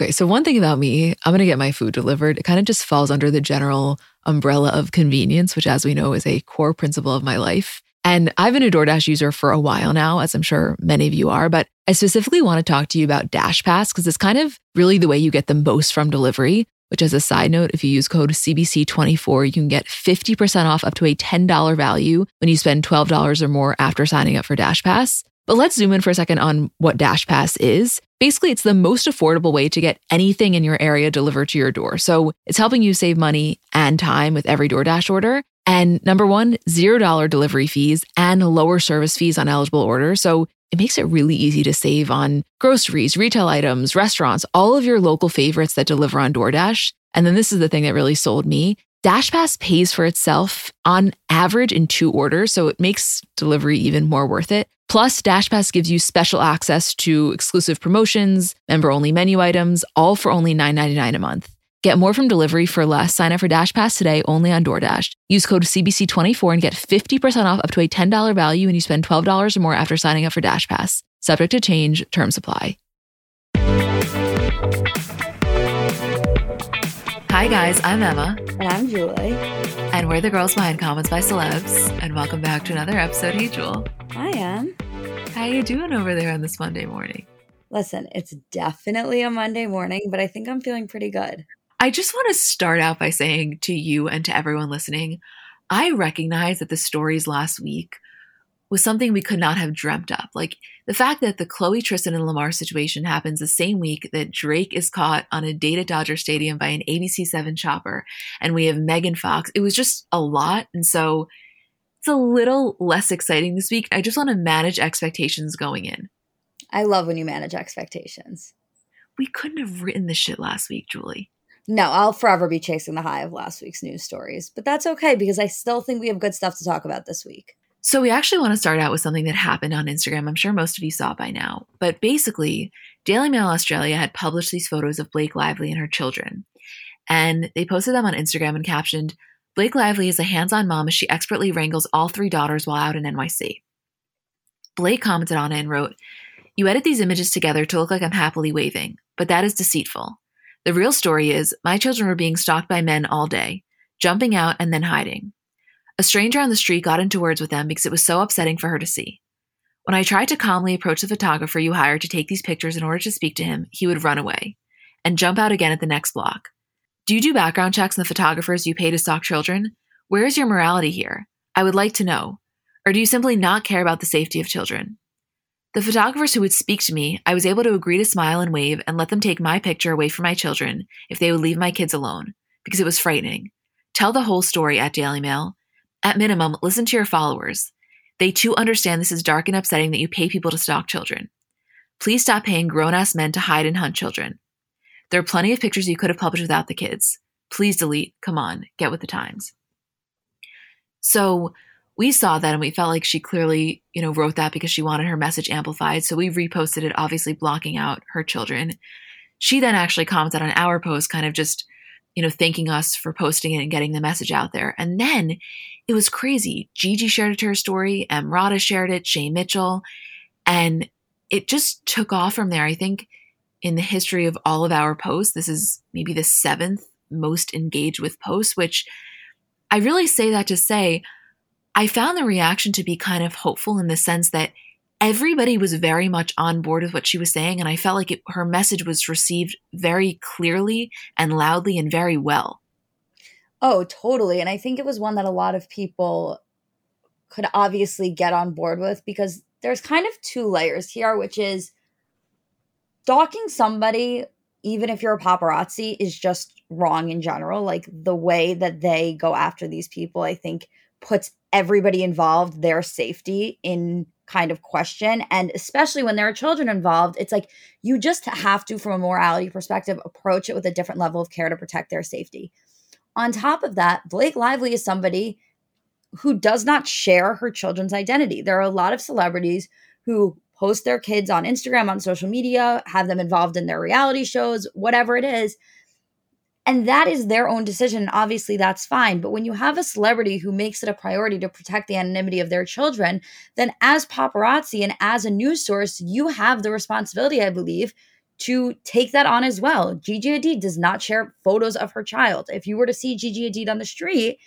Okay, so one thing about me, I'm going to get my food delivered. It kind of just falls under the general umbrella of convenience, which, as we know, is a core principle of my life. And I've been a DoorDash user for a while now, as I'm sure many of you are, but I specifically want to talk to you about Dash Pass because it's kind of really the way you get the most from delivery. Which, as a side note, if you use code CBC24, you can get 50% off up to a $10 value when you spend $12 or more after signing up for Dash Pass. But let's zoom in for a second on what Dash Pass is. Basically, it's the most affordable way to get anything in your area delivered to your door. So it's helping you save money and time with every DoorDash order. And number one, $0 delivery fees and lower service fees on eligible orders. So it makes it really easy to save on groceries, retail items, restaurants, all of your local favorites that deliver on DoorDash. And then this is the thing that really sold me. DashPass pays for itself on average in two orders, so it makes delivery even more worth it. Plus, DashPass gives you special access to exclusive promotions, member only menu items, all for only $9.99 a month. Get more from delivery for less. Sign up for DashPass today only on DoorDash. Use code CBC24 and get 50% off up to a $10 value when you spend $12 or more after signing up for DashPass. Subject to change, terms apply. Hi, guys, I'm Emma. And I'm Julie. And we're the girls behind Comments by Celebs. And welcome back to another episode. Hey, Jewel. I am. How are you doing over there on this Monday morning? Listen, it's definitely a Monday morning, but I think I'm feeling pretty good. I just want to start out by saying to you and to everyone listening, I recognize that the stories last week was something we could not have dreamt up. Like the fact that the Khloé Tristan and Lamar situation happens the same week that Drake is caught on a date at Dodger Stadium by an ABC7 chopper, and we have Megan Fox. It was just a lot. And so it's a little less exciting this week. I just want to manage expectations going in. I love when you manage expectations. We couldn't have written this shit last week, Julie. No, I'll forever be chasing the high of last week's news stories, but that's okay because I still think we have good stuff to talk about this week. So, we actually want to start out with something that happened on Instagram. I'm sure most of you saw by now. But basically, Daily Mail Australia had published these photos of Blake Lively and her children. And they posted them on Instagram and captioned Blake Lively is a hands on mom as she expertly wrangles all three daughters while out in NYC. Blake commented on it and wrote, You edit these images together to look like I'm happily waving, but that is deceitful. The real story is my children were being stalked by men all day, jumping out and then hiding. A stranger on the street got into words with them because it was so upsetting for her to see. When I tried to calmly approach the photographer you hired to take these pictures in order to speak to him, he would run away and jump out again at the next block. Do you do background checks on the photographers you pay to stalk children? Where is your morality here? I would like to know. Or do you simply not care about the safety of children? The photographers who would speak to me, I was able to agree to smile and wave and let them take my picture away from my children if they would leave my kids alone, because it was frightening. Tell the whole story at Daily Mail at minimum, listen to your followers. They too understand this is dark and upsetting that you pay people to stalk children. Please stop paying grown ass men to hide and hunt children. There are plenty of pictures you could have published without the kids. Please delete. Come on, get with the times. So we saw that and we felt like she clearly, you know, wrote that because she wanted her message amplified. So we reposted it, obviously blocking out her children. She then actually commented on our post, kind of just, you know, thanking us for posting it and getting the message out there. And then it was crazy. Gigi shared it her story, Emrata shared it, Shay Mitchell, and it just took off from there. I think in the history of all of our posts, this is maybe the seventh most engaged with posts, which I really say that to say I found the reaction to be kind of hopeful in the sense that everybody was very much on board with what she was saying. And I felt like it, her message was received very clearly and loudly and very well. Oh, totally. And I think it was one that a lot of people could obviously get on board with because there's kind of two layers here, which is stalking somebody, even if you're a paparazzi, is just wrong in general. Like the way that they go after these people, I think puts everybody involved, their safety in kind of question. And especially when there are children involved, it's like you just have to, from a morality perspective, approach it with a different level of care to protect their safety. On top of that, Blake Lively is somebody who does not share her children's identity. There are a lot of celebrities who post their kids on Instagram, on social media, have them involved in their reality shows, whatever it is. And that is their own decision. Obviously, that's fine. But when you have a celebrity who makes it a priority to protect the anonymity of their children, then as paparazzi and as a news source, you have the responsibility, I believe, to take that on as well. Gigi Hadid does not share photos of her child. If you were to see Gigi Hadid on the street,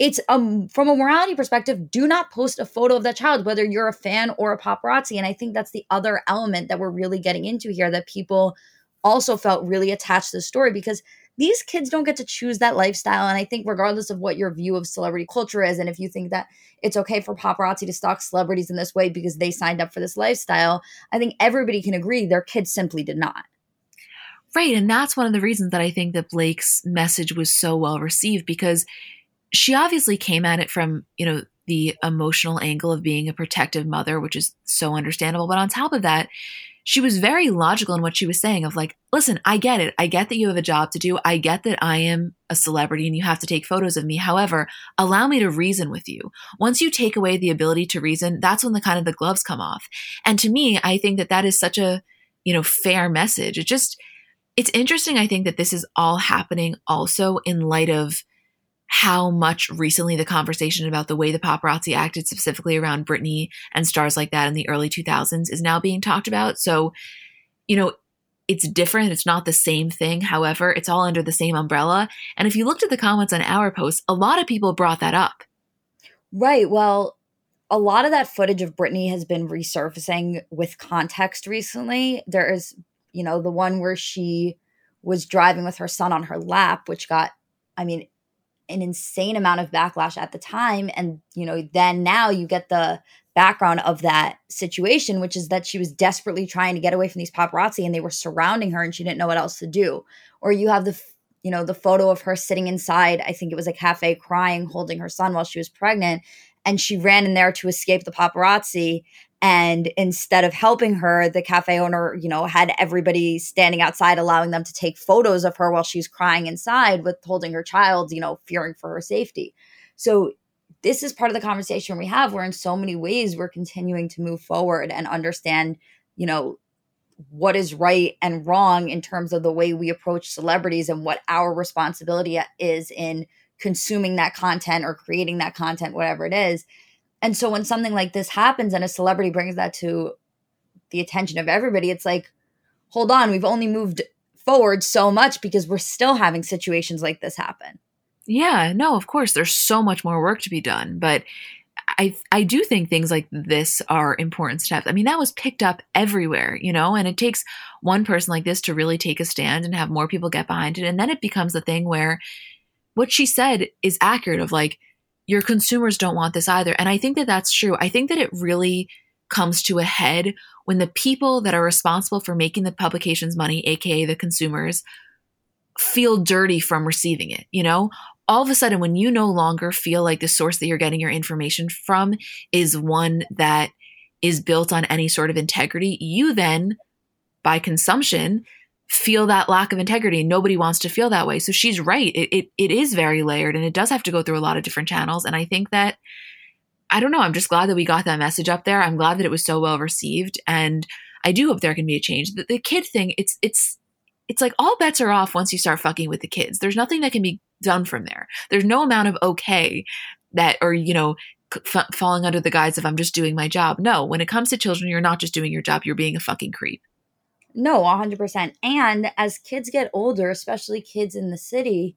it's um from a morality perspective do not post a photo of that child whether you're a fan or a paparazzi and i think that's the other element that we're really getting into here that people also felt really attached to the story because these kids don't get to choose that lifestyle and i think regardless of what your view of celebrity culture is and if you think that it's okay for paparazzi to stalk celebrities in this way because they signed up for this lifestyle i think everybody can agree their kids simply did not right and that's one of the reasons that i think that blake's message was so well received because she obviously came at it from, you know, the emotional angle of being a protective mother, which is so understandable. But on top of that, she was very logical in what she was saying of like, listen, I get it. I get that you have a job to do. I get that I am a celebrity and you have to take photos of me. However, allow me to reason with you. Once you take away the ability to reason, that's when the kind of the gloves come off. And to me, I think that that is such a, you know, fair message. It just, it's interesting. I think that this is all happening also in light of how much recently the conversation about the way the paparazzi acted specifically around Britney and stars like that in the early 2000s is now being talked about. So, you know, it's different. It's not the same thing. However, it's all under the same umbrella. And if you looked at the comments on our post, a lot of people brought that up. Right. Well, a lot of that footage of Britney has been resurfacing with context recently. There is, you know, the one where she was driving with her son on her lap, which got, I mean, an insane amount of backlash at the time and you know then now you get the background of that situation which is that she was desperately trying to get away from these paparazzi and they were surrounding her and she didn't know what else to do. Or you have the you know the photo of her sitting inside i think it was a cafe crying holding her son while she was pregnant and she ran in there to escape the paparazzi and instead of helping her the cafe owner you know had everybody standing outside allowing them to take photos of her while she's crying inside with holding her child you know fearing for her safety. So this is part of the conversation we have where in so many ways we're continuing to move forward and understand you know what is right and wrong in terms of the way we approach celebrities and what our responsibility is in consuming that content or creating that content whatever it is and so when something like this happens and a celebrity brings that to the attention of everybody, it's like, hold on, we've only moved forward so much because we're still having situations like this happen. Yeah, no, of course, there's so much more work to be done, but I I do think things like this are important steps. I mean, that was picked up everywhere, you know, and it takes one person like this to really take a stand and have more people get behind it, and then it becomes a thing where what she said is accurate. Of like, your consumers don't want this either. And I think that that's true. I think that it really comes to a head when the people that are responsible for making the publication's money, aka the consumers, feel dirty from receiving it. You know, all of a sudden, when you no longer feel like the source that you're getting your information from is one that is built on any sort of integrity, you then, by consumption, feel that lack of integrity. Nobody wants to feel that way. So she's right. It, it, it is very layered and it does have to go through a lot of different channels. And I think that, I don't know, I'm just glad that we got that message up there. I'm glad that it was so well received. And I do hope there can be a change. The, the kid thing, it's, it's, it's like all bets are off once you start fucking with the kids. There's nothing that can be done from there. There's no amount of okay that, or, you know, f- falling under the guise of I'm just doing my job. No, when it comes to children, you're not just doing your job, you're being a fucking creep. No, 100%. And as kids get older, especially kids in the city,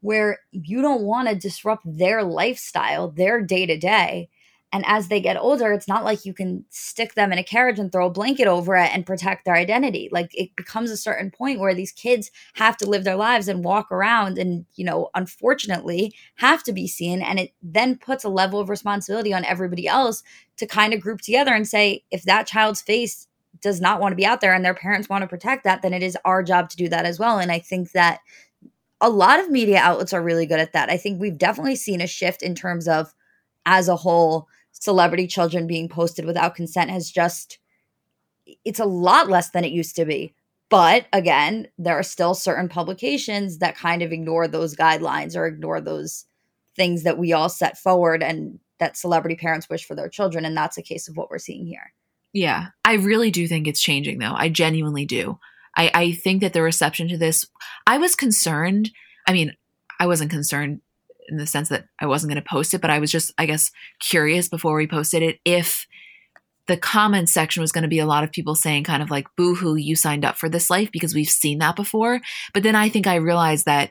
where you don't want to disrupt their lifestyle, their day to day. And as they get older, it's not like you can stick them in a carriage and throw a blanket over it and protect their identity. Like it becomes a certain point where these kids have to live their lives and walk around and, you know, unfortunately have to be seen. And it then puts a level of responsibility on everybody else to kind of group together and say, if that child's face does not want to be out there and their parents want to protect that, then it is our job to do that as well. And I think that a lot of media outlets are really good at that. I think we've definitely seen a shift in terms of, as a whole, celebrity children being posted without consent has just, it's a lot less than it used to be. But again, there are still certain publications that kind of ignore those guidelines or ignore those things that we all set forward and that celebrity parents wish for their children. And that's a case of what we're seeing here. Yeah, I really do think it's changing though. I genuinely do. I, I think that the reception to this, I was concerned. I mean, I wasn't concerned in the sense that I wasn't going to post it, but I was just, I guess, curious before we posted it if the comment section was going to be a lot of people saying kind of like boo hoo you signed up for this life because we've seen that before but then i think i realized that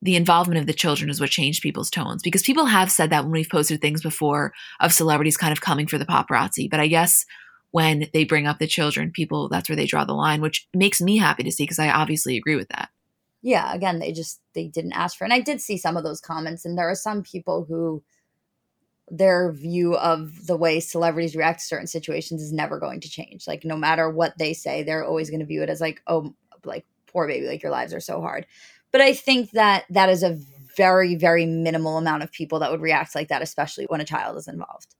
the involvement of the children is what changed people's tones because people have said that when we've posted things before of celebrities kind of coming for the paparazzi but i guess when they bring up the children people that's where they draw the line which makes me happy to see because i obviously agree with that yeah again they just they didn't ask for and i did see some of those comments and there are some people who their view of the way celebrities react to certain situations is never going to change. Like no matter what they say, they're always going to view it as like, oh, like poor baby, like your lives are so hard. But I think that that is a very, very minimal amount of people that would react like that, especially when a child is involved.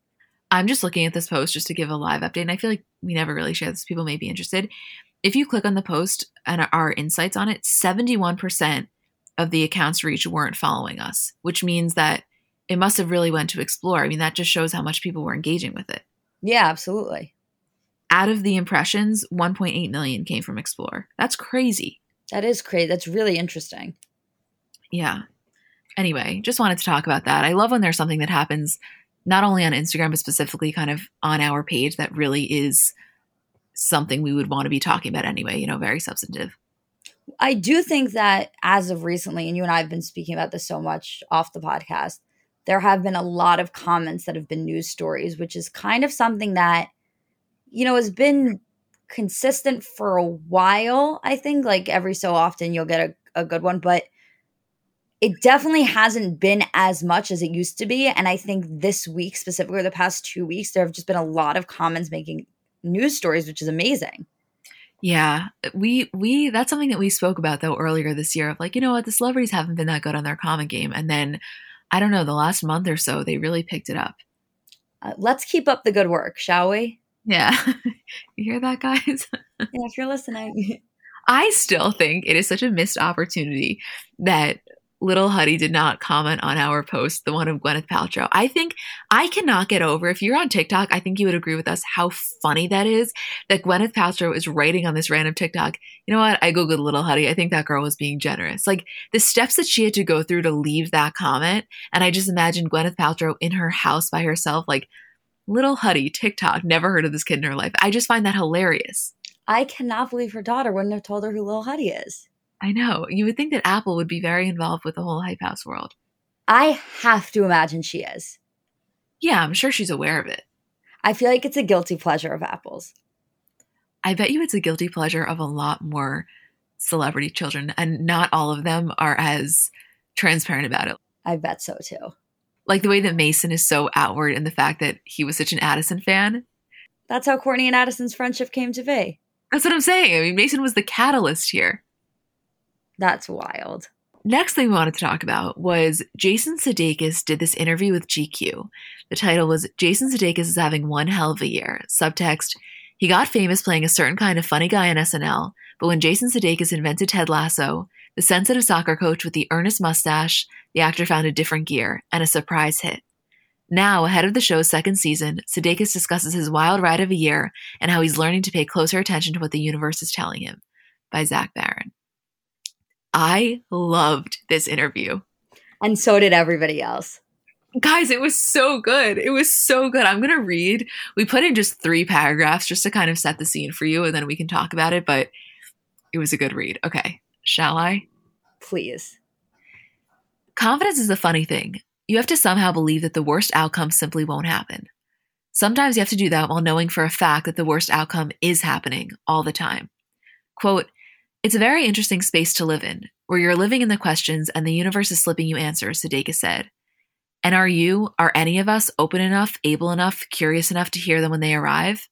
I'm just looking at this post just to give a live update, and I feel like we never really share this. People may be interested. If you click on the post and our insights on it, 71% of the accounts reached weren't following us, which means that it must have really went to explore. I mean, that just shows how much people were engaging with it. Yeah, absolutely. Out of the impressions, 1.8 million came from explore. That's crazy. That is crazy. That's really interesting. Yeah. Anyway, just wanted to talk about that. I love when there's something that happens not only on Instagram, but specifically kind of on our page that really is something we would want to be talking about anyway, you know, very substantive. I do think that as of recently, and you and I have been speaking about this so much off the podcast, there have been a lot of comments that have been news stories, which is kind of something that, you know, has been consistent for a while. I think like every so often you'll get a, a good one, but it definitely hasn't been as much as it used to be. And I think this week, specifically or the past two weeks, there have just been a lot of comments making news stories, which is amazing. Yeah, we we that's something that we spoke about though earlier this year of like, you know what, the celebrities haven't been that good on their comment game. And then I don't know, the last month or so, they really picked it up. Uh, let's keep up the good work, shall we? Yeah. you hear that, guys? yeah, if you're listening. I still think it is such a missed opportunity that Little Huddy did not comment on our post, the one of Gwyneth Paltrow. I think I cannot get over, if you're on TikTok, I think you would agree with us how funny that is that Gwyneth Paltrow is writing on this random TikTok. You know what? I Googled Little Huddy. I think that girl was being generous. Like the steps that she had to go through to leave that comment. And I just imagine Gwyneth Paltrow in her house by herself, like, Little Huddy, TikTok, never heard of this kid in her life. I just find that hilarious. I cannot believe her daughter wouldn't have told her who Little Huddy is. I know. You would think that Apple would be very involved with the whole Hype House world. I have to imagine she is. Yeah, I'm sure she's aware of it. I feel like it's a guilty pleasure of Apple's. I bet you it's a guilty pleasure of a lot more celebrity children, and not all of them are as transparent about it. I bet so too. Like the way that Mason is so outward in the fact that he was such an Addison fan. That's how Kourtney and Addison's friendship came to be. That's what I'm saying. I mean, Mason was the catalyst here. That's wild. Next thing we wanted to talk about was Jason Sudeikis did this interview with GQ. The title was Jason Sudeikis is having one hell of a year. Subtext, he got famous playing a certain kind of funny guy on SNL, but when Jason Sudeikis invented Ted Lasso, the sensitive soccer coach with the earnest mustache, the actor found a different gear and a surprise hit. Now, ahead of the show's second season, Sudeikis discusses his wild ride of a year and how he's learning to pay closer attention to what the universe is telling him. By Zach Baron. I loved this interview. And so did everybody else. Guys, it was so good. It was so good. I'm going to read. We put in just three paragraphs just to kind of set the scene for you, and then we can talk about it, but it was a good read. Okay. Shall I? Please. Confidence is a funny thing. You have to somehow believe that the worst outcome simply won't happen. Sometimes you have to do that while knowing for a fact that the worst outcome is happening all the time. Quote, it's a very interesting space to live in, where you're living in the questions and the universe is slipping you answers, Sudeikis said. And are you, are any of us open enough, able enough, curious enough to hear them when they arrive?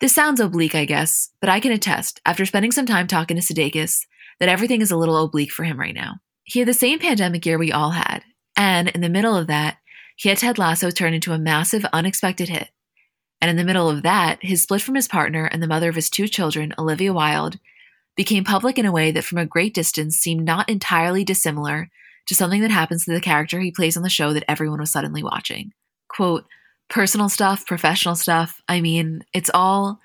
This sounds oblique, I guess, but I can attest, after spending some time talking to Sudeikis, that everything is a little oblique for him right now. He had the same pandemic year we all had, and in the middle of that, he had Ted Lasso turn into a massive, unexpected hit. And in the middle of that, his split from his partner and the mother of his two children, Olivia Wilde, became public in a way that from a great distance seemed not entirely dissimilar to something that happens to the character he plays on the show that everyone was suddenly watching. Quote, personal stuff, professional stuff. I mean, it's all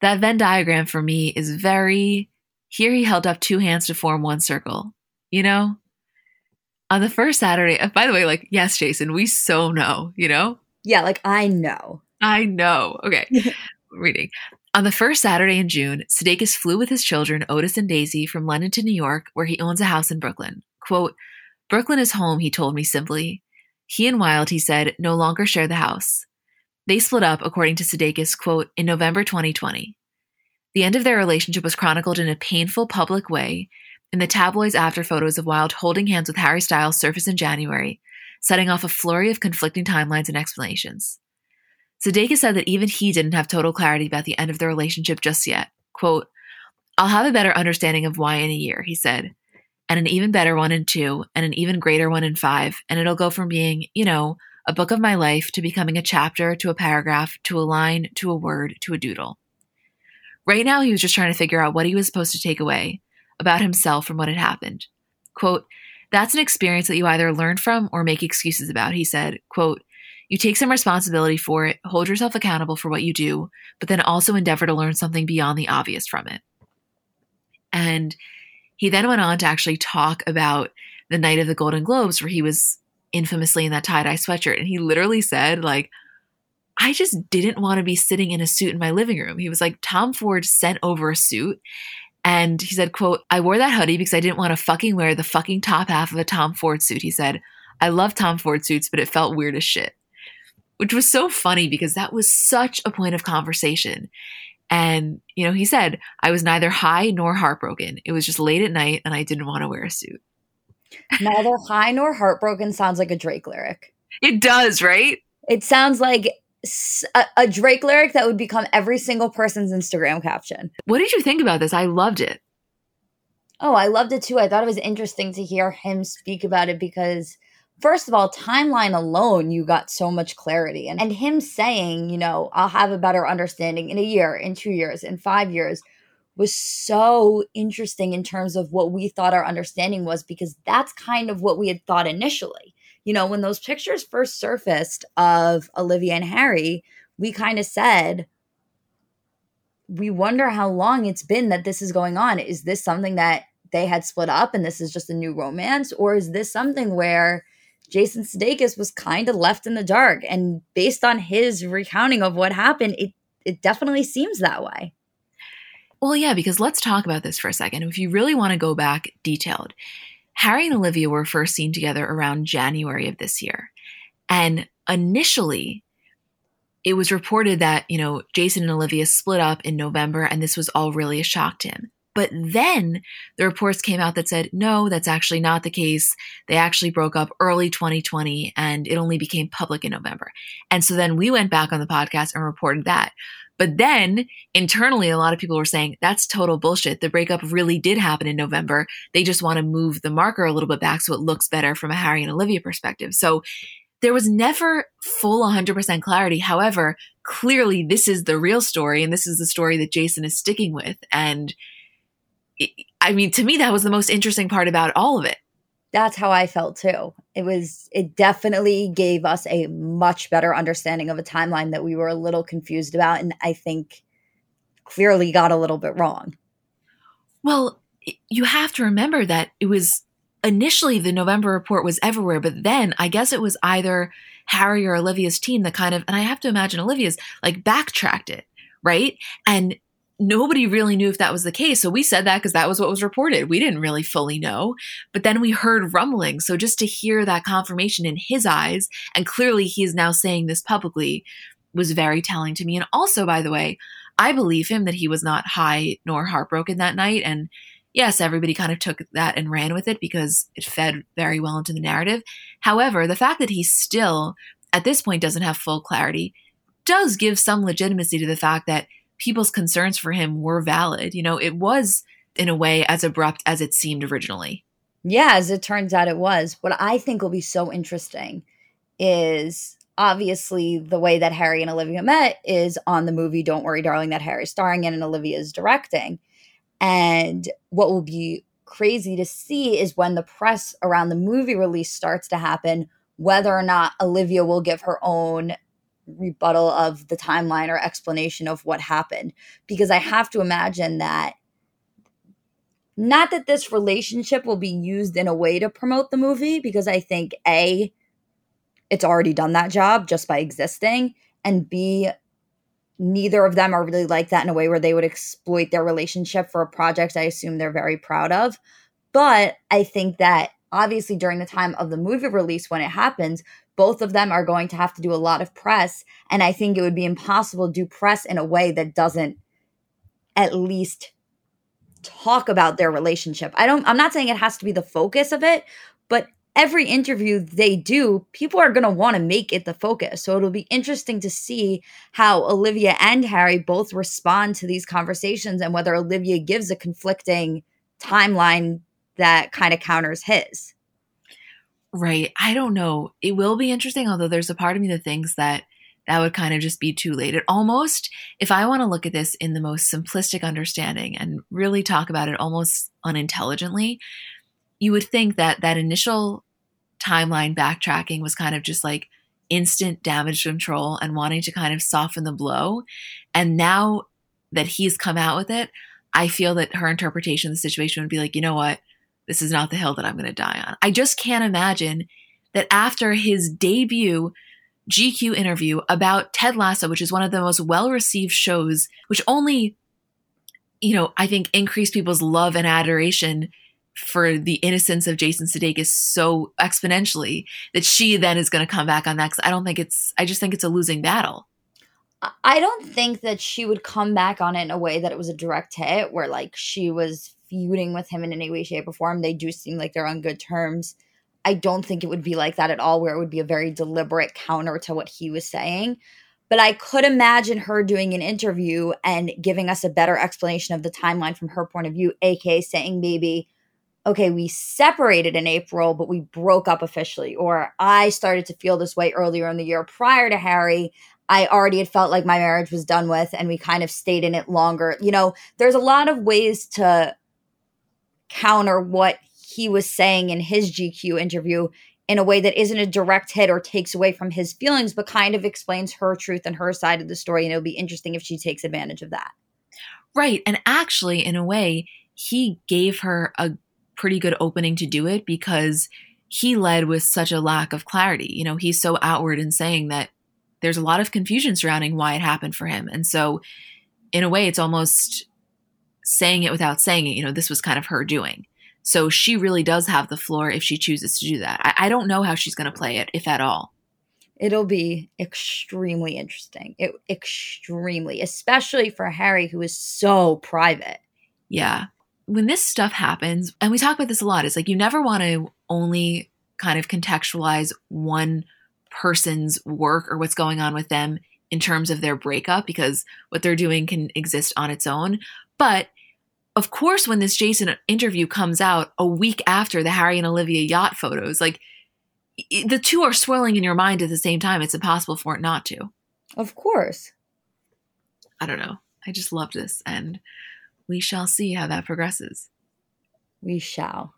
that Venn diagram for me is very here he held up two hands to form one circle, you know? On the first Saturday, uh, by the way, like, yes, Jason, we so know, you know? Yeah, like I know. I know. Okay. Reading. On the first Saturday in June, Sudeikis flew with his children, Otis and Daisy, from London to New York, where he owns a house in Brooklyn. Quote, Brooklyn is home, he told me simply. He and Wilde, he said, no longer share the house. They split up, according to Sudeikis, quote, in November 2020. The end of their relationship was chronicled in a painful public way in the tabloids after photos of Wilde holding hands with Harry Styles surfaced in January, setting off a flurry of conflicting timelines and explanations. Sudeikis said that even he didn't have total clarity about the end of the relationship just yet. Quote, I'll have a better understanding of why in a year, he said, and an even better one in two, and an even greater one in five, and it'll go from being, you know, a book of my life to becoming a chapter to a paragraph to a line to a word to a doodle. Right now, he was just trying to figure out what he was supposed to take away about himself from what had happened. Quote, that's an experience that you either learn from or make excuses about, he said. Quote, you take some responsibility for it, hold yourself accountable for what you do, but then also endeavor to learn something beyond the obvious from it. And he then went on to actually talk about the night of the Golden Globes, where he was infamously in that tie dye sweatshirt. And he literally said, like, I just didn't want to be sitting in a suit in my living room. He was like, Tom Ford sent over a suit. And he said, quote, I wore that hoodie because I didn't want to fucking wear the fucking top half of a Tom Ford suit. He said, I love Tom Ford suits, but it felt weird as shit which was so funny because that was such a point of conversation. And, you know, he said, I was neither high nor heartbroken. It was just late at night and I didn't want to wear a suit. Neither high nor heartbroken sounds like a Drake lyric. It does, right? It sounds like a, a, Drake lyric that would become every single person's Instagram caption. What did you think about this? I loved it. Oh, I loved it too. I thought it was interesting to hear him speak about it because first of all, timeline alone, you got so much clarity. And, and him saying, you know, I'll have a better understanding in a year, in two years, in five years was so interesting in terms of what we thought our understanding was, because that's kind of what we had thought initially. You know, when those pictures first surfaced of Olivia and Harry, we kind of said, we wonder how long it's been that this is going on. Is this something that they had split up and this is just a new romance? Or is this something where Jason Sudeikis was kind of left in the dark. And based on his recounting of what happened, it it definitely seems that way. Well, yeah, because let's talk about this for a second. If you really want to go back detailed, Harry and Olivia were first seen together around January of this year. And initially, it was reported that, you know, Jason and Olivia split up in November, and this was all really a shock to him. But then the reports came out that said, no, that's actually not the case. They actually broke up early 2020 and it only became public in November. And so then we went back on the podcast and reported that. But then internally, a lot of people were saying that's total bullshit. The breakup really did happen in November. They just want to move the marker a little bit back so it looks better from a Harry and Olivia perspective. So there was never full 100% clarity. However, clearly this is the real story and this is the story that Jason is sticking with. And I mean, to me, that was the most interesting part about all of it. That's how I felt too. It was, it definitely gave us a much better understanding of a timeline that we were a little confused about. And I think clearly got a little bit wrong. Well, you have to remember that it was initially the November report was everywhere, but then I guess it was either Harry or Olivia's team that kind of, and I have to imagine Olivia's like backtracked it, right? And nobody really knew if that was the case. So we said that because that was what was reported. We didn't really fully know. But then we heard rumbling. So just to hear that confirmation in his eyes, and clearly he is now saying this publicly, was very telling to me. And also, by the way, I believe him that he was not high nor heartbroken that night. And yes, everybody kind of took that and ran with it because it fed very well into the narrative. However, the fact that he still, at this point, doesn't have full clarity does give some legitimacy to the fact that people's concerns for him were valid. You know, it was in a way as abrupt as it seemed originally. Yeah, as it turns out, it was. What I think will be so interesting is obviously the way that Harry and Olivia met is on the movie Don't Worry, Darling, that Harry's starring in and Olivia is directing. And what will be crazy to see is when the press around the movie release starts to happen, whether or not Olivia will give her own rebuttal of the timeline or explanation of what happened because I have to imagine that not that this relationship will be used in a way to promote the movie because I think A it's already done that job just by existing and B, neither of them are really like that in a way where they would exploit their relationship for a project I assume they're very proud of. But I think that obviously during the time of the movie release when it happens, both of them are going to have to do a lot of press. And I think it would be impossible to do press in a way that doesn't at least talk about their relationship. I don't I'm not saying it has to be the focus of it, but every interview they do, people are going to want to make it the focus. So it'll be interesting to see how Olivia and Harry both respond to these conversations and whether Olivia gives a conflicting timeline that kind of counters his. Right. I don't know. It will be interesting, although there's a part of me that thinks that that would kind of just be too late. It almost, if I want to look at this in the most simplistic understanding and really talk about it almost unintelligently, you would think that that initial timeline backtracking was kind of just like instant damage control and wanting to kind of soften the blow. And now that he's come out with it, I feel that her interpretation of the situation would be like, you know what? This is not the hill that I'm going to die on. I just can't imagine that after his debut GQ interview about Ted Lasso, which is one of the most well received shows, which only, you know, I think increased people's love and adoration for the innocence of Jason Sudeikis so exponentially that she then is going to come back on that. Cause I don't think it's, I just think it's a losing battle. I don't think that she would come back on it in a way that it was a direct hit where like she was feuding with him in any way, shape, or form. They do seem like they're on good terms. I don't think it would be like that at all, where it would be a very deliberate counter to what he was saying. But I could imagine her doing an interview and giving us a better explanation of the timeline from her point of view, aka saying maybe, okay, we separated in April, but we broke up officially. Or I started to feel this way earlier in the year prior to Harry. I already had felt like my marriage was done with, and we kind of stayed in it longer. You know, there's a lot of ways to counter what he was saying in his GQ interview in a way that isn't a direct hit or takes away from his feelings, but kind of explains her truth and her side of the story. And it'll be interesting if she takes advantage of that. Right. And actually, in a way, he gave her a pretty good opening to do it because he led with such a lack of clarity. You know, he's so outward in saying that there's a lot of confusion surrounding why it happened for him. And so, in a way, it's almost saying it without saying it. You know, this was kind of her doing. So she really does have the floor if she chooses to do that. I, I don't know how she's going to play it, if at all. It'll be extremely interesting. It, extremely, especially for Harry, who is so private. Yeah. When this stuff happens, and we talk about this a lot, it's like you never want to only kind of contextualize one person's work or what's going on with them in terms of their breakup because what they're doing can exist on its own. But of course, when this Jason interview comes out a week after the Harry and Olivia yacht photos, like the two are swirling in your mind at the same time. It's impossible for it not to. Of course. I don't know. I just love this, and we shall see how that progresses. We shall.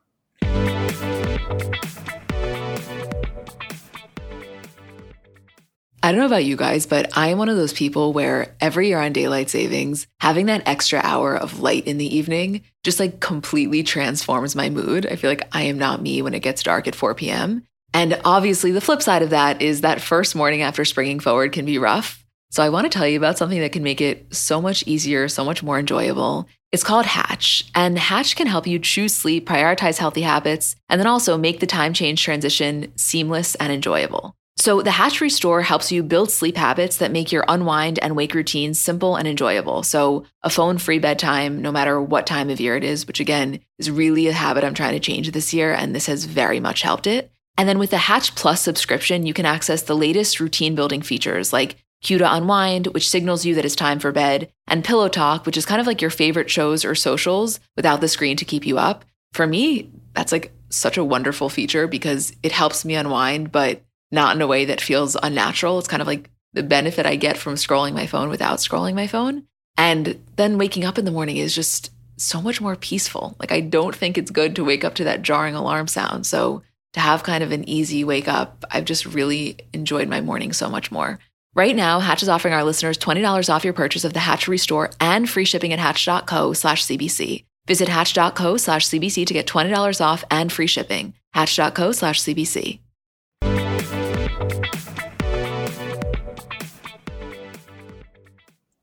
I don't know about you guys, but I am one of those people where every year on daylight savings, having that extra hour of light in the evening just like completely transforms my mood. I feel like I am not me when it gets dark at 4 p.m. And obviously, the flip side of that is that first morning after springing forward can be rough. So I want to tell you about something that can make it so much easier, so much more enjoyable. It's called Hatch, and Hatch can help you choose sleep, prioritize healthy habits, and then also make the time change transition seamless and enjoyable. So, the Hatch Restore helps you build sleep habits that make your unwind and wake routines simple and enjoyable. So, a phone free bedtime, no matter what time of year it is, which again is really a habit I'm trying to change this year, and this has very much helped it. And then with the Hatch Plus subscription, you can access the latest routine building features like Cue to Unwind, which signals you that it's time for bed, and Pillow Talk, which is kind of like your favorite shows or socials without the screen to keep you up. For me, that's like such a wonderful feature because it helps me unwind, but not in a way that feels unnatural. It's kind of like the benefit I get from scrolling my phone without scrolling my phone. And then waking up in the morning is just so much more peaceful. Like, I don't think it's good to wake up to that jarring alarm sound. So, to have kind of an easy wake up, I've just really enjoyed my morning so much more. Right now, Hatch is offering our listeners $20 off your purchase of the Hatch Restore and free shipping at hatch.co slash CBC. Visit hatch.co slash CBC to get $20 off and free shipping. Hatch.co slash CBC.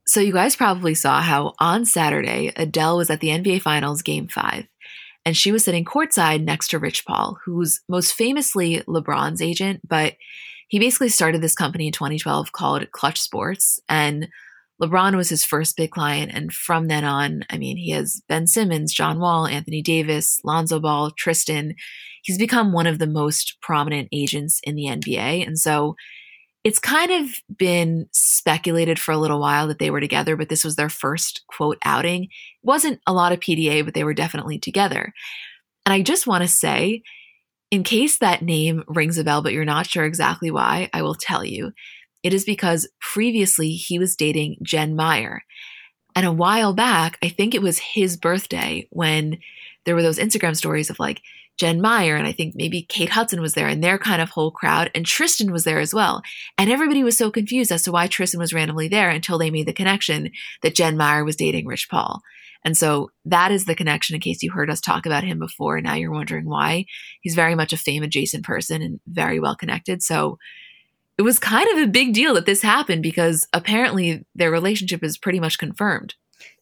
So, you guys probably saw how on Saturday, Adele was at the NBA Finals Game 5, and she was sitting courtside next to Rich Paul, who's most famously LeBron's agent, but he basically started this company in 2012 called Clutch Sports. And LeBron was his first big client. And from then on, I mean, he has Ben Simmons, John Wall, Anthony Davis, Lonzo Ball, Tristan. He's become one of the most prominent agents in the NBA. And so it's kind of been speculated for a little while that they were together, but this was their first quote outing. It wasn't a lot of PDA, but they were definitely together. And I just want to say, in case that name rings a bell, but you're not sure exactly why, I will tell you. It is because previously he was dating Jen Meyer. And a while back, I think it was his birthday when there were those Instagram stories of like, Jen Meyer, and I think maybe Kate Hudson was there, and their kind of whole crowd, and Tristan was there as well. And everybody was so confused as to why Tristan was randomly there until they made the connection that Jen Meyer was dating Rich Paul. And so that is the connection in case you heard us talk about him before. And now you're wondering why. He's very much a fame adjacent person and very well connected. So it was kind of a big deal that this happened because apparently their relationship is pretty much confirmed.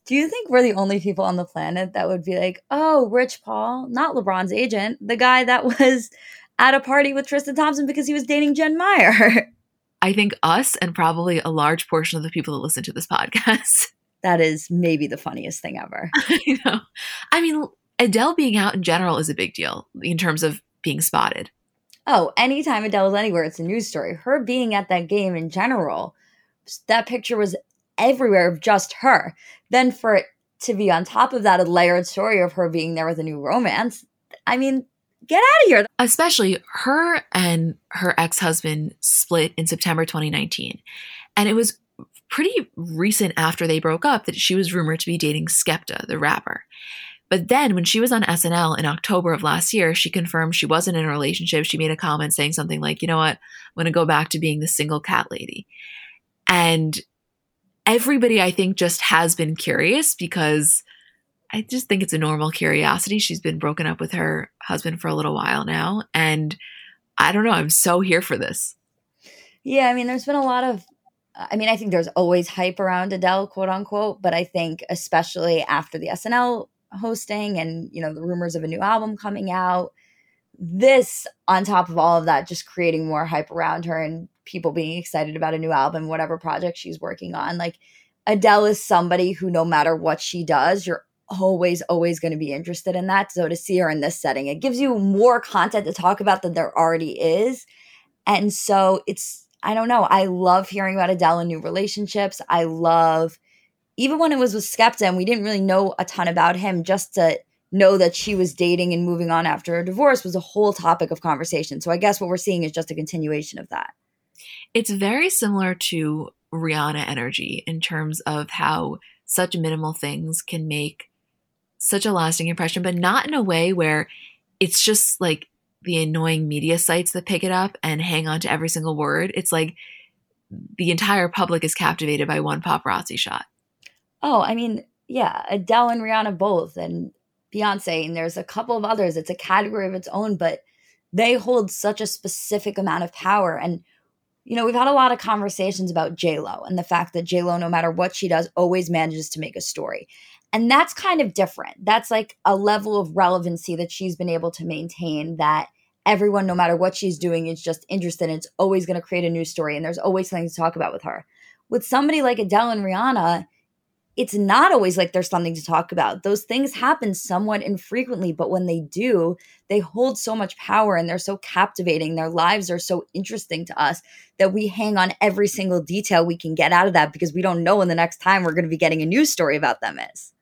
Do you think we're the only people on the planet that would be like, oh, Rich Paul, not LeBron's agent, the guy that was at a party with Tristan Thompson because he was dating Jen Meyer? I think us and probably a large portion of the people that listen to this podcast. That is maybe the funniest thing ever. you know, I mean, Adele being out in general is a big deal in terms of being spotted. Oh, anytime Adele's anywhere, it's a news story. Her being at that game in general, that picture was everywhere of just her. Then for it to be on top of that, a layered story of her being there with a new romance. I mean, get out of here. Especially her and her ex husband split in September 2019. And it was pretty recent after they broke up that she was rumored to be dating Skepta, the rapper. But then when she was on SNL in October of last year, she confirmed she wasn't in a relationship. She made a comment saying something like, you know what, I'm going to go back to being the single cat lady. And everybody, I think, just has been curious because I just think it's a normal curiosity. She's been broken up with her husband for a little while now. And I don't know, I'm so here for this. Yeah, I mean, there's been a lot of, I mean, I think there's always hype around Adele, quote unquote, but I think especially after the SNL hosting and, you know, the rumors of a new album coming out, this on top of all of that, just creating more hype around her and people being excited about a new album, whatever project she's working on. Like Adele is somebody who, no matter what she does, you're always, always going to be interested in that. So to see her in this setting, it gives you more content to talk about than there already is. And so it's, I don't know. I love hearing about Adele and new relationships. I love, even when it was with Skepta and we didn't really know a ton about him, just to know that she was dating and moving on after a divorce was a whole topic of conversation. So I guess what we're seeing is just a continuation of that. It's very similar to Rihanna energy in terms of how such minimal things can make such a lasting impression, but not in a way where it's just like the annoying media sites that pick it up and hang on to every single word. It's like the entire public is captivated by one paparazzi shot. Oh, I mean, yeah, Adele and Rihanna both, and Beyonce, and there's a couple of others. It's a category of its own, but they hold such a specific amount of power. And you know, we've had a lot of conversations about J Lo and the fact that J Lo, no matter what she does, always manages to make a story. And that's kind of different. That's like a level of relevancy that she's been able to maintain that everyone, no matter what she's doing, is just interested in. It's always going to create a new story and there's always something to talk about with her. With somebody like Adele and Rihanna, it's not always like there's something to talk about. Those things happen somewhat infrequently, but when they do, they hold so much power and they're so captivating. Their lives are so interesting to us that we hang on every single detail we can get out of that because we don't know when the next time we're going to be getting a news story about them is.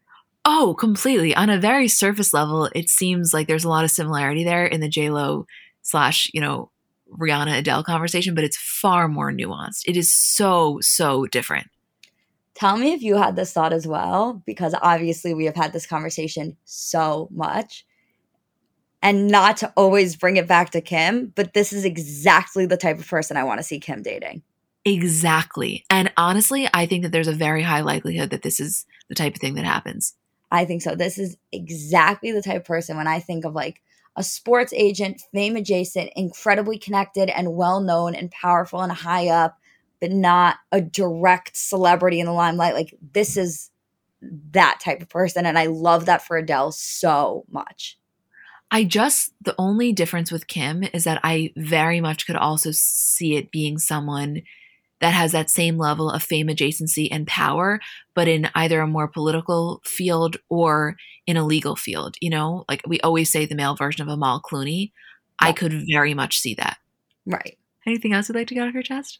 Oh, completely. On a very surface level, it seems like there's a lot of similarity there in the J Lo slash, you know, Rihanna Adele conversation, but it's far more nuanced. It is so, so different. Tell me if you had this thought as well, because obviously we have had this conversation so much. And not to always bring it back to Kim, but this is exactly the type of person I want to see Kim dating. Exactly. And honestly, I think that there's a very high likelihood that this is the type of thing that happens. I think so. This is exactly the type of person when I think of like a sports agent, fame adjacent, incredibly connected and well known and powerful and high up, but not a direct celebrity in the limelight. Like this is that type of person. And I love that for Adele so much. I just, the only difference with Kim is that I very much could also see it being someone that has that same level of fame adjacency and power, but in either a more political field or in a legal field. You know, like we always say the male version of Amal Clooney. Yeah. I could very much see that. Right. Anything else you'd like to get off your chest?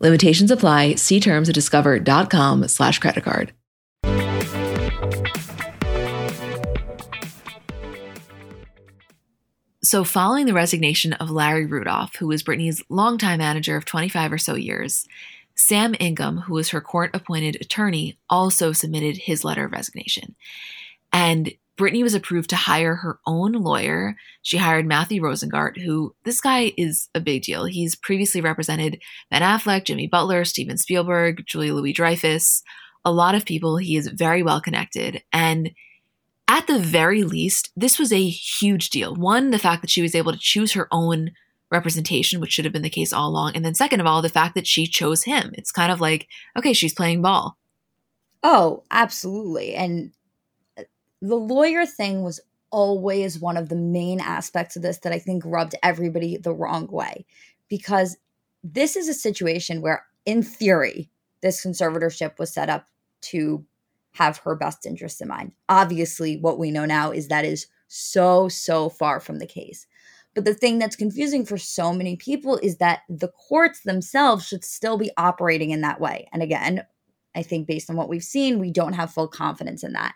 Limitations apply. See terms at discover.com slash credit card. So, following the resignation of Larry Rudolph, who was Britney's longtime manager of 25 or so years, Sam Ingham, who was her court appointed attorney, also submitted his letter of resignation. And Britney was approved to hire her own lawyer. She hired Matthew Rosengart, who this guy is a big deal. He's previously represented Ben Affleck, Jimmy Butler, Steven Spielberg, Julia Louis Dreyfus, a lot of people. He is very well connected. And at the very least, this was a huge deal. One, the fact that she was able to choose her own representation, which should have been the case all along. And then, second of all, the fact that she chose him. It's kind of like, okay, she's playing ball. Oh, absolutely. And the lawyer thing was always one of the main aspects of this that I think rubbed everybody the wrong way because this is a situation where, in theory, this conservatorship was set up to have her best interests in mind. Obviously, what we know now is that is so, so far from the case. But the thing that's confusing for so many people is that the courts themselves should still be operating in that way. And again, I think based on what we've seen, we don't have full confidence in that.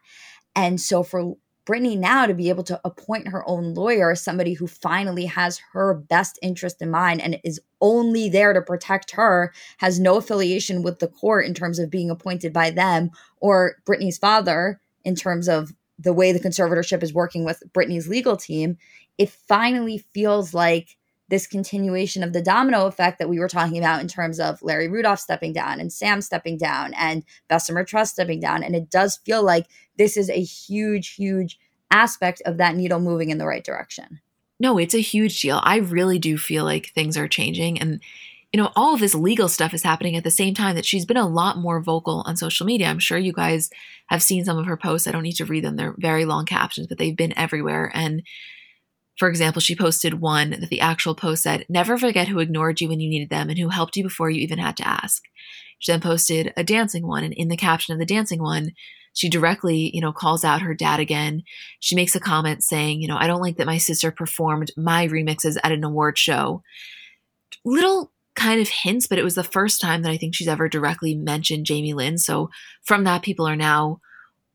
And so for Britney now to be able to appoint her own lawyer, somebody who finally has her best interest in mind and is only there to protect her, has no affiliation with the court in terms of being appointed by them or Britney's father in terms of the way the conservatorship is working with Britney's legal team, it finally feels like this continuation of the domino effect that we were talking about in terms of Larry Rudolph stepping down and Sam stepping down and Bessemer Trust stepping down. And it does feel like this is a huge, huge aspect of that needle moving in the right direction. No, it's a huge deal. I really do feel like things are changing. And, you know, all of this legal stuff is happening at the same time that she's been a lot more vocal on social media. I'm sure you guys have seen some of her posts. I don't need to read them, they're very long captions, but they've been everywhere. And for example, she posted one that the actual post said, Never forget who ignored you when you needed them and who helped you before you even had to ask. She then posted a dancing one, and in the caption of the dancing one, she directly, you know, calls out her dad again. She makes a comment saying, you know, I don't like that my sister performed my remixes at an award show. Little kind of hints, but it was the first time that I think she's ever directly mentioned Jamie Lynn. So from that, people are now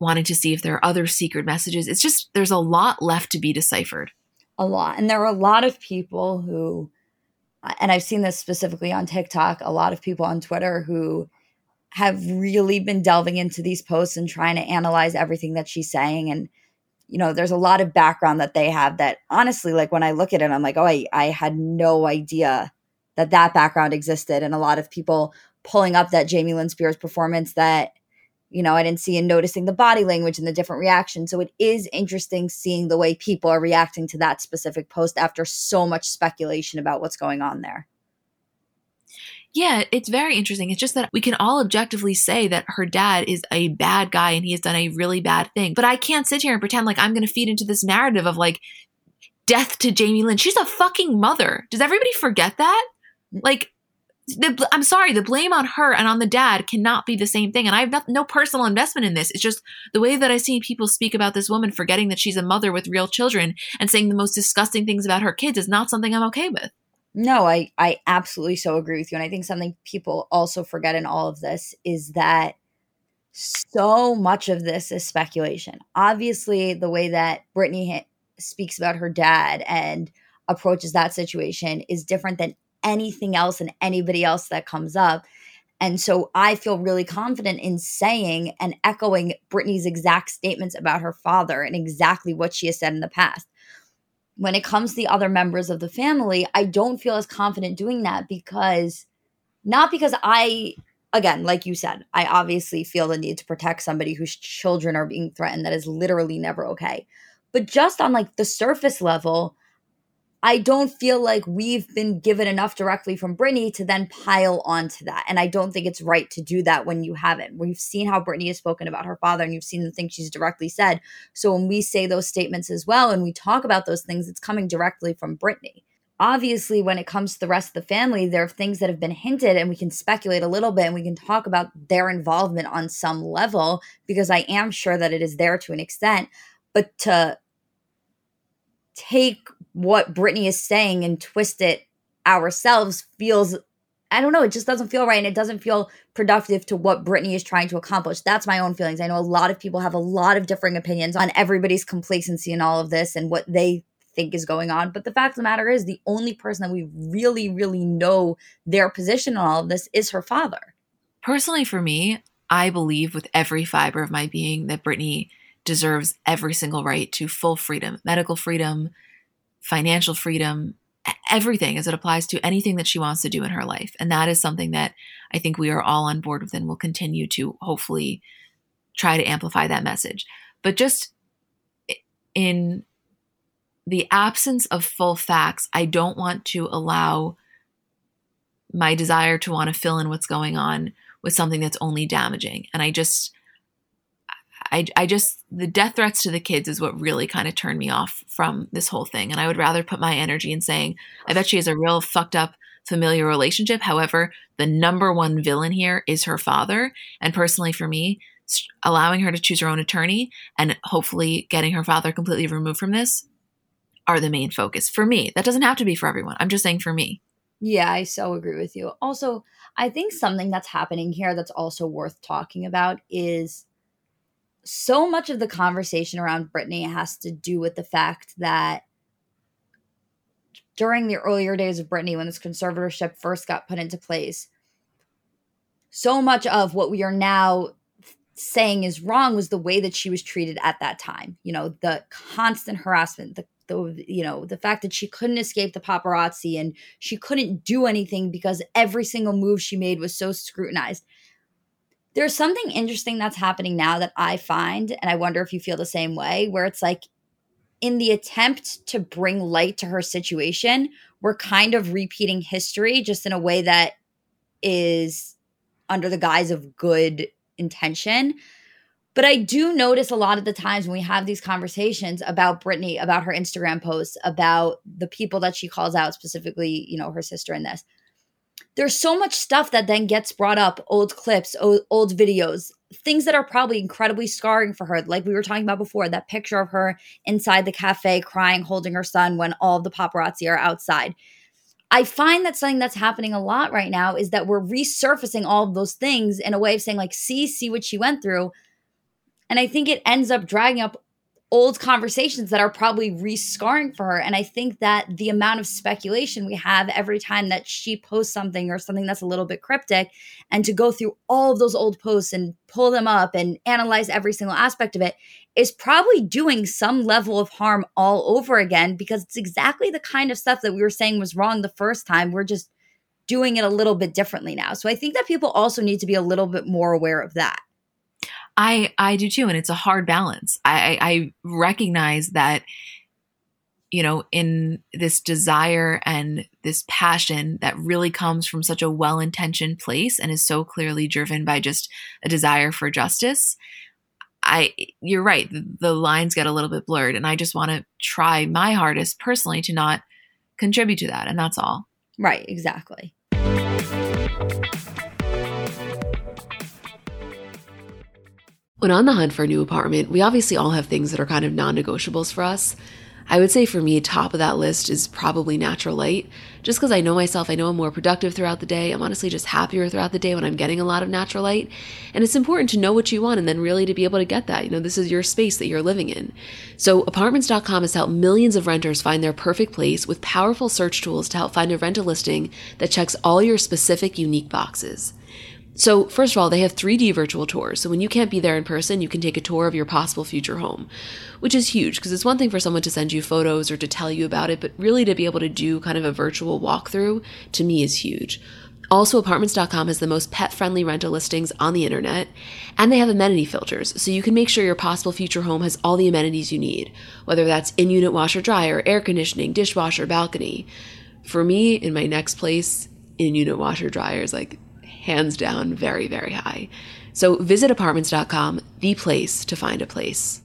wanting to see if there are other secret messages. It's just, there's a lot left to be deciphered a lot. And there are a lot of people who, uh, and I've seen this specifically on TikTok, a lot of people on Twitter who have really been delving into these posts and trying to analyze everything that she's saying. And, you know, there's a lot of background that they have that honestly, like when I look at it, I'm like, oh, I, I had no idea that that background existed. And a lot of people pulling up that Jamie Lynn Spears performance that you know, I didn't see and noticing the body language and the different reactions. So it is interesting seeing the way people are reacting to that specific post after so much speculation about what's going on there. Yeah, it's very interesting. It's just that we can all objectively say that her dad is a bad guy and he has done a really bad thing. But I can't sit here and pretend like I'm going to feed into this narrative of like death to Jamie Lynn. She's a fucking mother. Does everybody forget that? Mm. Like, the, I'm sorry, the blame on her and on the dad cannot be the same thing. And I have no, personal investment in this. It's just the way that I see people speak about this woman, forgetting that she's a mother with real children and saying the most disgusting things about her kids is not something I'm okay with. No, I, I absolutely so agree with you. And I think something people also forget in all of this is that so much of this is speculation. Obviously, the way that Britney speaks about her dad and approaches that situation is different than anything else and anybody else that comes up. And so I feel really confident in saying and echoing Britney's exact statements about her father and exactly what she has said in the past. When it comes to the other members of the family, I don't feel as confident doing that because not because I again, like you said, I obviously feel the need to protect somebody whose children are being threatened. That is literally never okay. But just on like the surface level, I don't feel like we've been given enough directly from Britney to then pile onto that. And I don't think it's right to do that when you haven't. We've seen how Britney has spoken about her father and you've seen the things she's directly said. So when we say those statements as well and we talk about those things, it's coming directly from Britney. Obviously, when it comes to the rest of the family, there are things that have been hinted, and we can speculate a little bit and we can talk about their involvement on some level because I am sure that it is there to an extent. But to take what Britney is saying and twist it ourselves feels I don't know, it just doesn't feel right and it doesn't feel productive to what Britney is trying to accomplish. That's my own feelings. I know a lot of people have a lot of differing opinions on everybody's complacency in all of this and what they think is going on. But the fact of the matter is, the only person that we really, really know their position on all of this is her father. Personally, for me, I believe with every fiber of my being that Britney deserves every single right to full freedom, medical freedom, financial freedom, everything as it applies to anything that she wants to do in her life. And that is something that I think we are all on board with and will continue to hopefully try to amplify that message. But just in the absence of full facts, I don't want to allow my desire to want to fill in what's going on with something that's only damaging. And I just I, I just the death threats to the kids is what really kind of turned me off from this whole thing and i would rather put my energy in saying i bet she has a real fucked up familiar relationship. However the number one villain here is her father and personally for me allowing her to choose her own attorney and hopefully getting her father completely removed from this are the main focus for me. That doesn't have to be for everyone. I'm just saying for me. Yeah i so agree with you. Also i think something that's happening here that's also worth talking about is so much of the conversation around Britney has to do with the fact that during the earlier days of Britney, when this conservatorship first got put into place, so much of what we are now saying is wrong was the way that she was treated at that time. You know, the constant harassment, the the you know the fact that she couldn't escape the paparazzi and she couldn't do anything because every single move she made was so scrutinized there's something interesting that's happening now that I find, and I wonder if you feel the same way, where it's like in the attempt to bring light to her situation, we're kind of repeating history just in a way that is under the guise of good intention. But I do notice a lot of the times when we have these conversations about Britney, about her Instagram posts, about the people that she calls out, specifically, you know, her sister in this there's so much stuff that then gets brought up old clips old, old, videos things that are probably incredibly scarring for her like we were talking about before that picture of her inside the cafe crying holding her son when all the paparazzi are outside. I find that something that's happening a lot right now is that we're resurfacing all of those things in a way of saying like see see what she went through. And i think it ends up dragging up old conversations that are probably re-scarring for her. And i think that the amount of speculation we have every time that she posts something or something that's a little bit cryptic and to go through all of those old posts and pull them up and analyze every single aspect of it is probably doing some level of harm all over again because it's exactly the kind of stuff that we were saying was wrong the first time. We're just doing it a little bit differently now. So i think that people also need to be a little bit more aware of that I I do too, and it's a hard balance. I I recognize that you know in this desire and this passion that really comes from such a well-intentioned place and is so clearly driven by just a desire for justice i you're right the, the lines get a little bit blurred and i just want to try my hardest personally to not contribute to that and that's all right exactly When on the hunt for a new apartment, we obviously all have things that are kind of non negotiables for us. I would say for me, top of that list is probably natural light. Just because I know myself, I know I'm more productive throughout the day. I'm honestly just happier throughout the day when I'm getting a lot of natural light. And it's important to know what you want and then really to be able to get that. You know, this is your space that you're living in. So, apartments.com has helped millions of renters find their perfect place with powerful search tools to help find a rental listing that checks all your specific unique boxes. So, first of all, they have 3D virtual tours. So, when you can't be there in person, you can take a tour of your possible future home, which is huge because it's one thing for someone to send you photos or to tell you about it, but really to be able to do kind of a virtual walkthrough to me is huge. Also, apartments.com has the most pet friendly rental listings on the internet, and they have amenity filters, so you can make sure your possible future home has all the amenities you need, whether that's in unit washer dryer, air conditioning, dishwasher, balcony. For me, in my next place, in unit washer dryer is like hands down very, very high. So visit apartments.com, the place to find a place.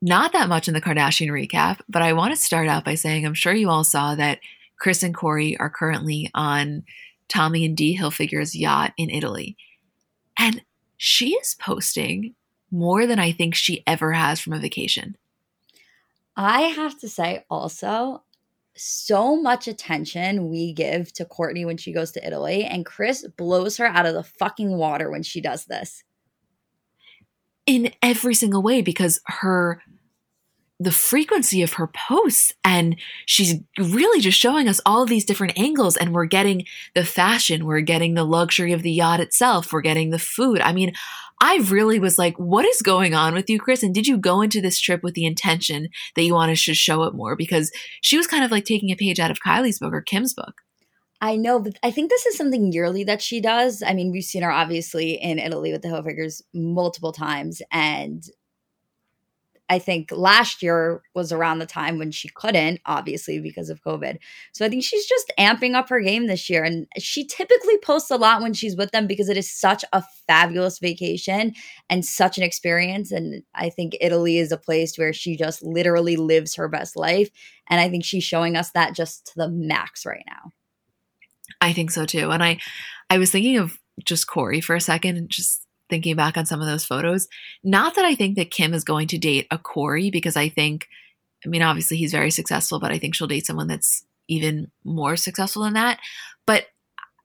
Not that much in the Kardashian recap, but I want to start out by saying I'm sure you all saw that Kris and Corey are currently on Tommy and Dee Hilfiger's yacht in Italy. And she is posting more than I think she ever has from a vacation. I have to say also, so much attention we give to Kourtney when she goes to Italy, and Kris blows her out of the fucking water when she does this. In every single way, because her the frequency of her posts and she's really just showing us all these different angles and we're getting the fashion we're getting the luxury of the yacht itself we're getting the food i mean I really was like, what is going on with you, Kris? And did you go into this trip with the intention that you wanted to show it more? Because she was kind of like taking a page out of Kylie's book or Kim's book. I know, but I think this is something yearly that she does. I mean, we've seen her obviously in Italy with the Hilfigers multiple times, and I think last year was around the time when she couldn't, obviously, because of COVID. So I think she's just amping up her game this year. And she typically posts a lot when she's with them because it is such a fabulous vacation and such an experience. And I think Italy is a place where she just literally lives her best life. And I think she's showing us that just to the max right now. I think so too. And I I was thinking of just Corey for a second and just thinking back on some of those photos. Not that I think that Kim is going to date a Corey, because I think, I mean, obviously he's very successful, but I think she'll date someone that's even more successful than that. But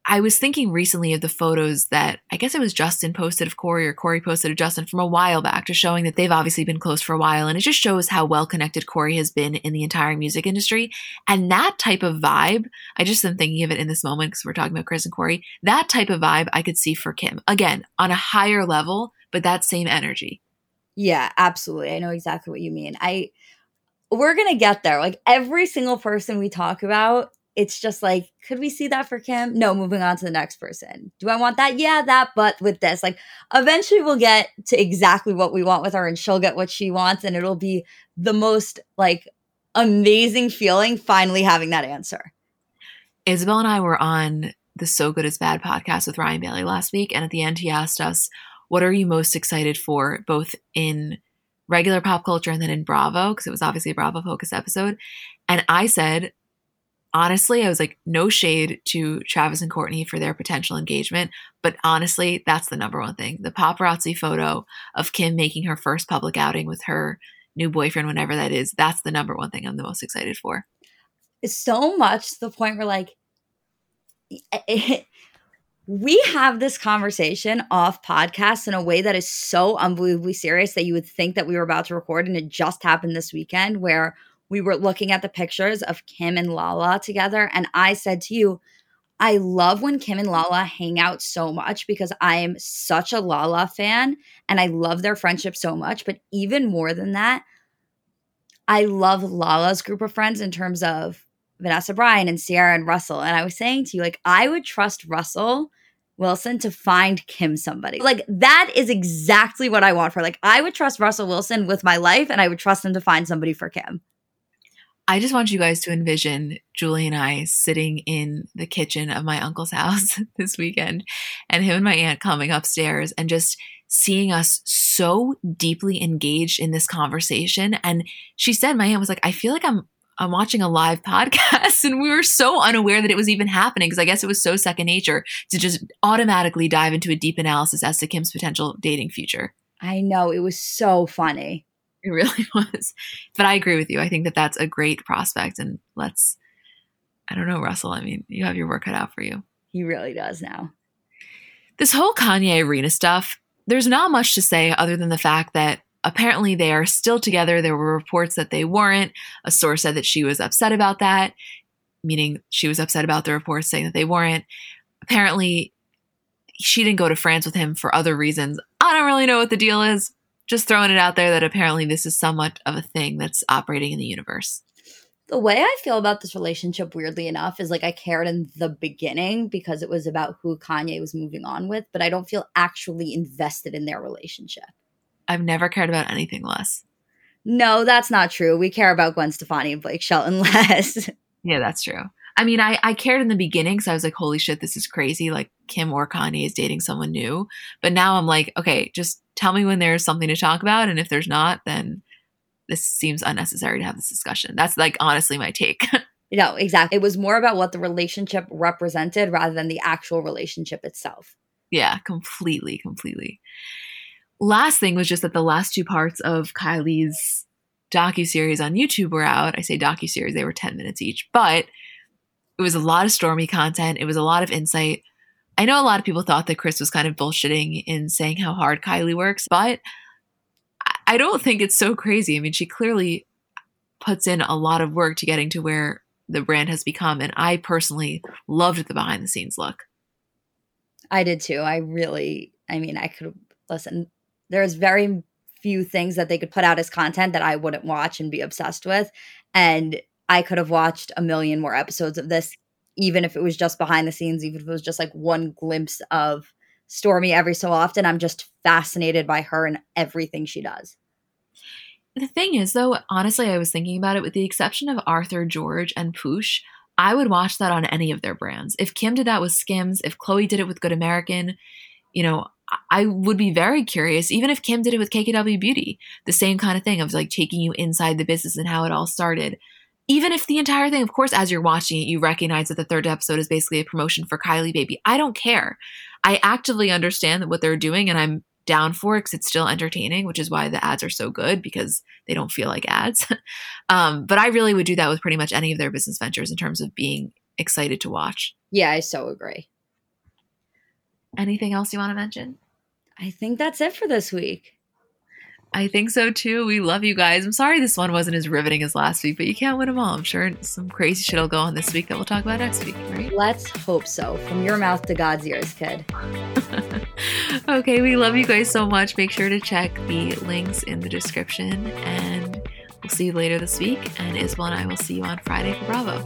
I was thinking recently of the photos that I guess it was Justin posted of Corey or Corey posted of Justin from a while back, just showing that they've obviously been close for a while. And it just shows how well connected Corey has been in the entire music industry. And that type of vibe, I just am thinking of it in this moment because we're talking about Kris and Corey. that type of vibe I could see for Kim. Again, on a higher level, but that same energy. Yeah, absolutely. I know exactly what you mean. I, we're going to get there. Like every single person we talk about it's just like, could we see that for Kim? No, moving on to the next person. Do I want that? Yeah, that, but with this, like, eventually we'll get to exactly what we want with her and she'll get what she wants. And it'll be the most like amazing feeling finally having that answer. Isabel and I were on the So Good It's Bad podcast with Ryan Bailey last week. And at the end, he asked us, What are you most excited for, both in regular pop culture and then in Bravo? Because it was obviously a Bravo focus episode. And I said, honestly, I was like, no shade to Travis and Kourtney for their potential engagement. But honestly, that's the number one thing. The paparazzi photo of Kim making her first public outing with her new boyfriend, whenever that is, that's the number one thing I'm the most excited for. So much to the point where, like, we have this conversation off podcast in a way that is so unbelievably serious that you would think that we were about to record. And it just happened this weekend where we were looking at the pictures of Kim and Lala together. And I said to you, I love when Kim and Lala hang out so much because I am such a Lala fan and I love their friendship so much. But even more than that, I love Lala's group of friends in terms of Vanessa Bryant and Ciara and Russell. And I was saying to you, like, I would trust Russell Wilson to find Kim somebody. Like, that is exactly what I want for. Like, I would trust Russell Wilson with my life and I would trust him to find somebody for Kim. I just want you guys to envision Julie and I sitting in the kitchen of my uncle's house this weekend and him and my aunt coming upstairs and just seeing us so deeply engaged in this conversation. And she said, my aunt was like, I feel like I'm I'm watching a live podcast and we were so unaware that it was even happening because I guess it was so second nature to just automatically dive into a deep analysis as to Kim's potential dating future. I know it was so funny. It really was. But I agree with you. I think that that's a great prospect. And let's, I don't know, Russell. I mean, you have your work cut out for you. He really does now. This whole Kanye Irina stuff, there's not much to say other than the fact that apparently they are still together. There were reports that they weren't. A source said that she was upset about that. meaning she was upset about the reports saying that they weren't. Apparently, she didn't go to France with him for other reasons. I don't really know what the deal is. Just throwing it out there that apparently this is somewhat of a thing that's operating in the universe. The way I feel about this relationship, weirdly enough, is like I cared in the beginning because it was about who Kanye was moving on with, but I don't feel actually invested in their relationship. I've never cared about anything less. No, that's not true. We care about Gwen Stefani and Blake Shelton less. Yeah, that's true. I mean, I, I cared in the beginning because I was like, holy shit, this is crazy. Like, Kim or Kanye is dating someone new. But now I'm like, okay, just tell me when there's something to talk about. And if there's not, then this seems unnecessary to have this discussion. That's like honestly my take. no, exactly. It was more about what the relationship represented rather than the actual relationship itself. Yeah, completely, completely. Last thing was just that the last two parts of Kylie's docu series on YouTube were out. I say docu series; they were ten minutes each, but it was a lot of Stormi content. It was a lot of insight. I know a lot of people thought that Kris was kind of bullshitting in saying how hard Kylie works, but I don't think it's so crazy. I mean, she clearly puts in a lot of work to getting to where the brand has become. And I personally loved the behind the scenes look. I did too. I really, I mean, I could listen. There's very few things that they could put out as content that I wouldn't watch and be obsessed with. And I could have watched a million more episodes of this, even if it was just behind the scenes, even if it was just like one glimpse of Stormi every so often. I'm just fascinated by her and everything she does. The thing is, though, honestly, I was thinking about it with the exception of Arthur, George, and Poosh. I would watch that on any of their brands. If Kim did that with Skims, if Khloé did it with Good American, you know, I would be very curious, even if Kim did it with KKW Beauty, the same kind of thing of like taking you inside the business and how it all started. Even if the entire thing, of course, as you're watching it, you recognize that the third episode is basically a promotion for Kylie Baby. I don't care. I actively understand what they're doing and I'm down for it because it's still entertaining, which is why the ads are so good because they don't feel like ads. um, but I really would do that with pretty much any of their business ventures in terms of being excited to watch. Yeah, I so agree. Anything else you want to mention? I think that's it for this week. I think so too. We love you guys. I'm sorry this one wasn't as riveting as last week, but you can't win them all. I'm sure some crazy shit will go on this week that we'll talk about next week, right? Let's hope so. From your mouth to God's ears, kid. okay, we love you guys so much. Make sure to check the links in the description, and we'll see you later this week. And Isabel and I will see you on Friday for Bravo.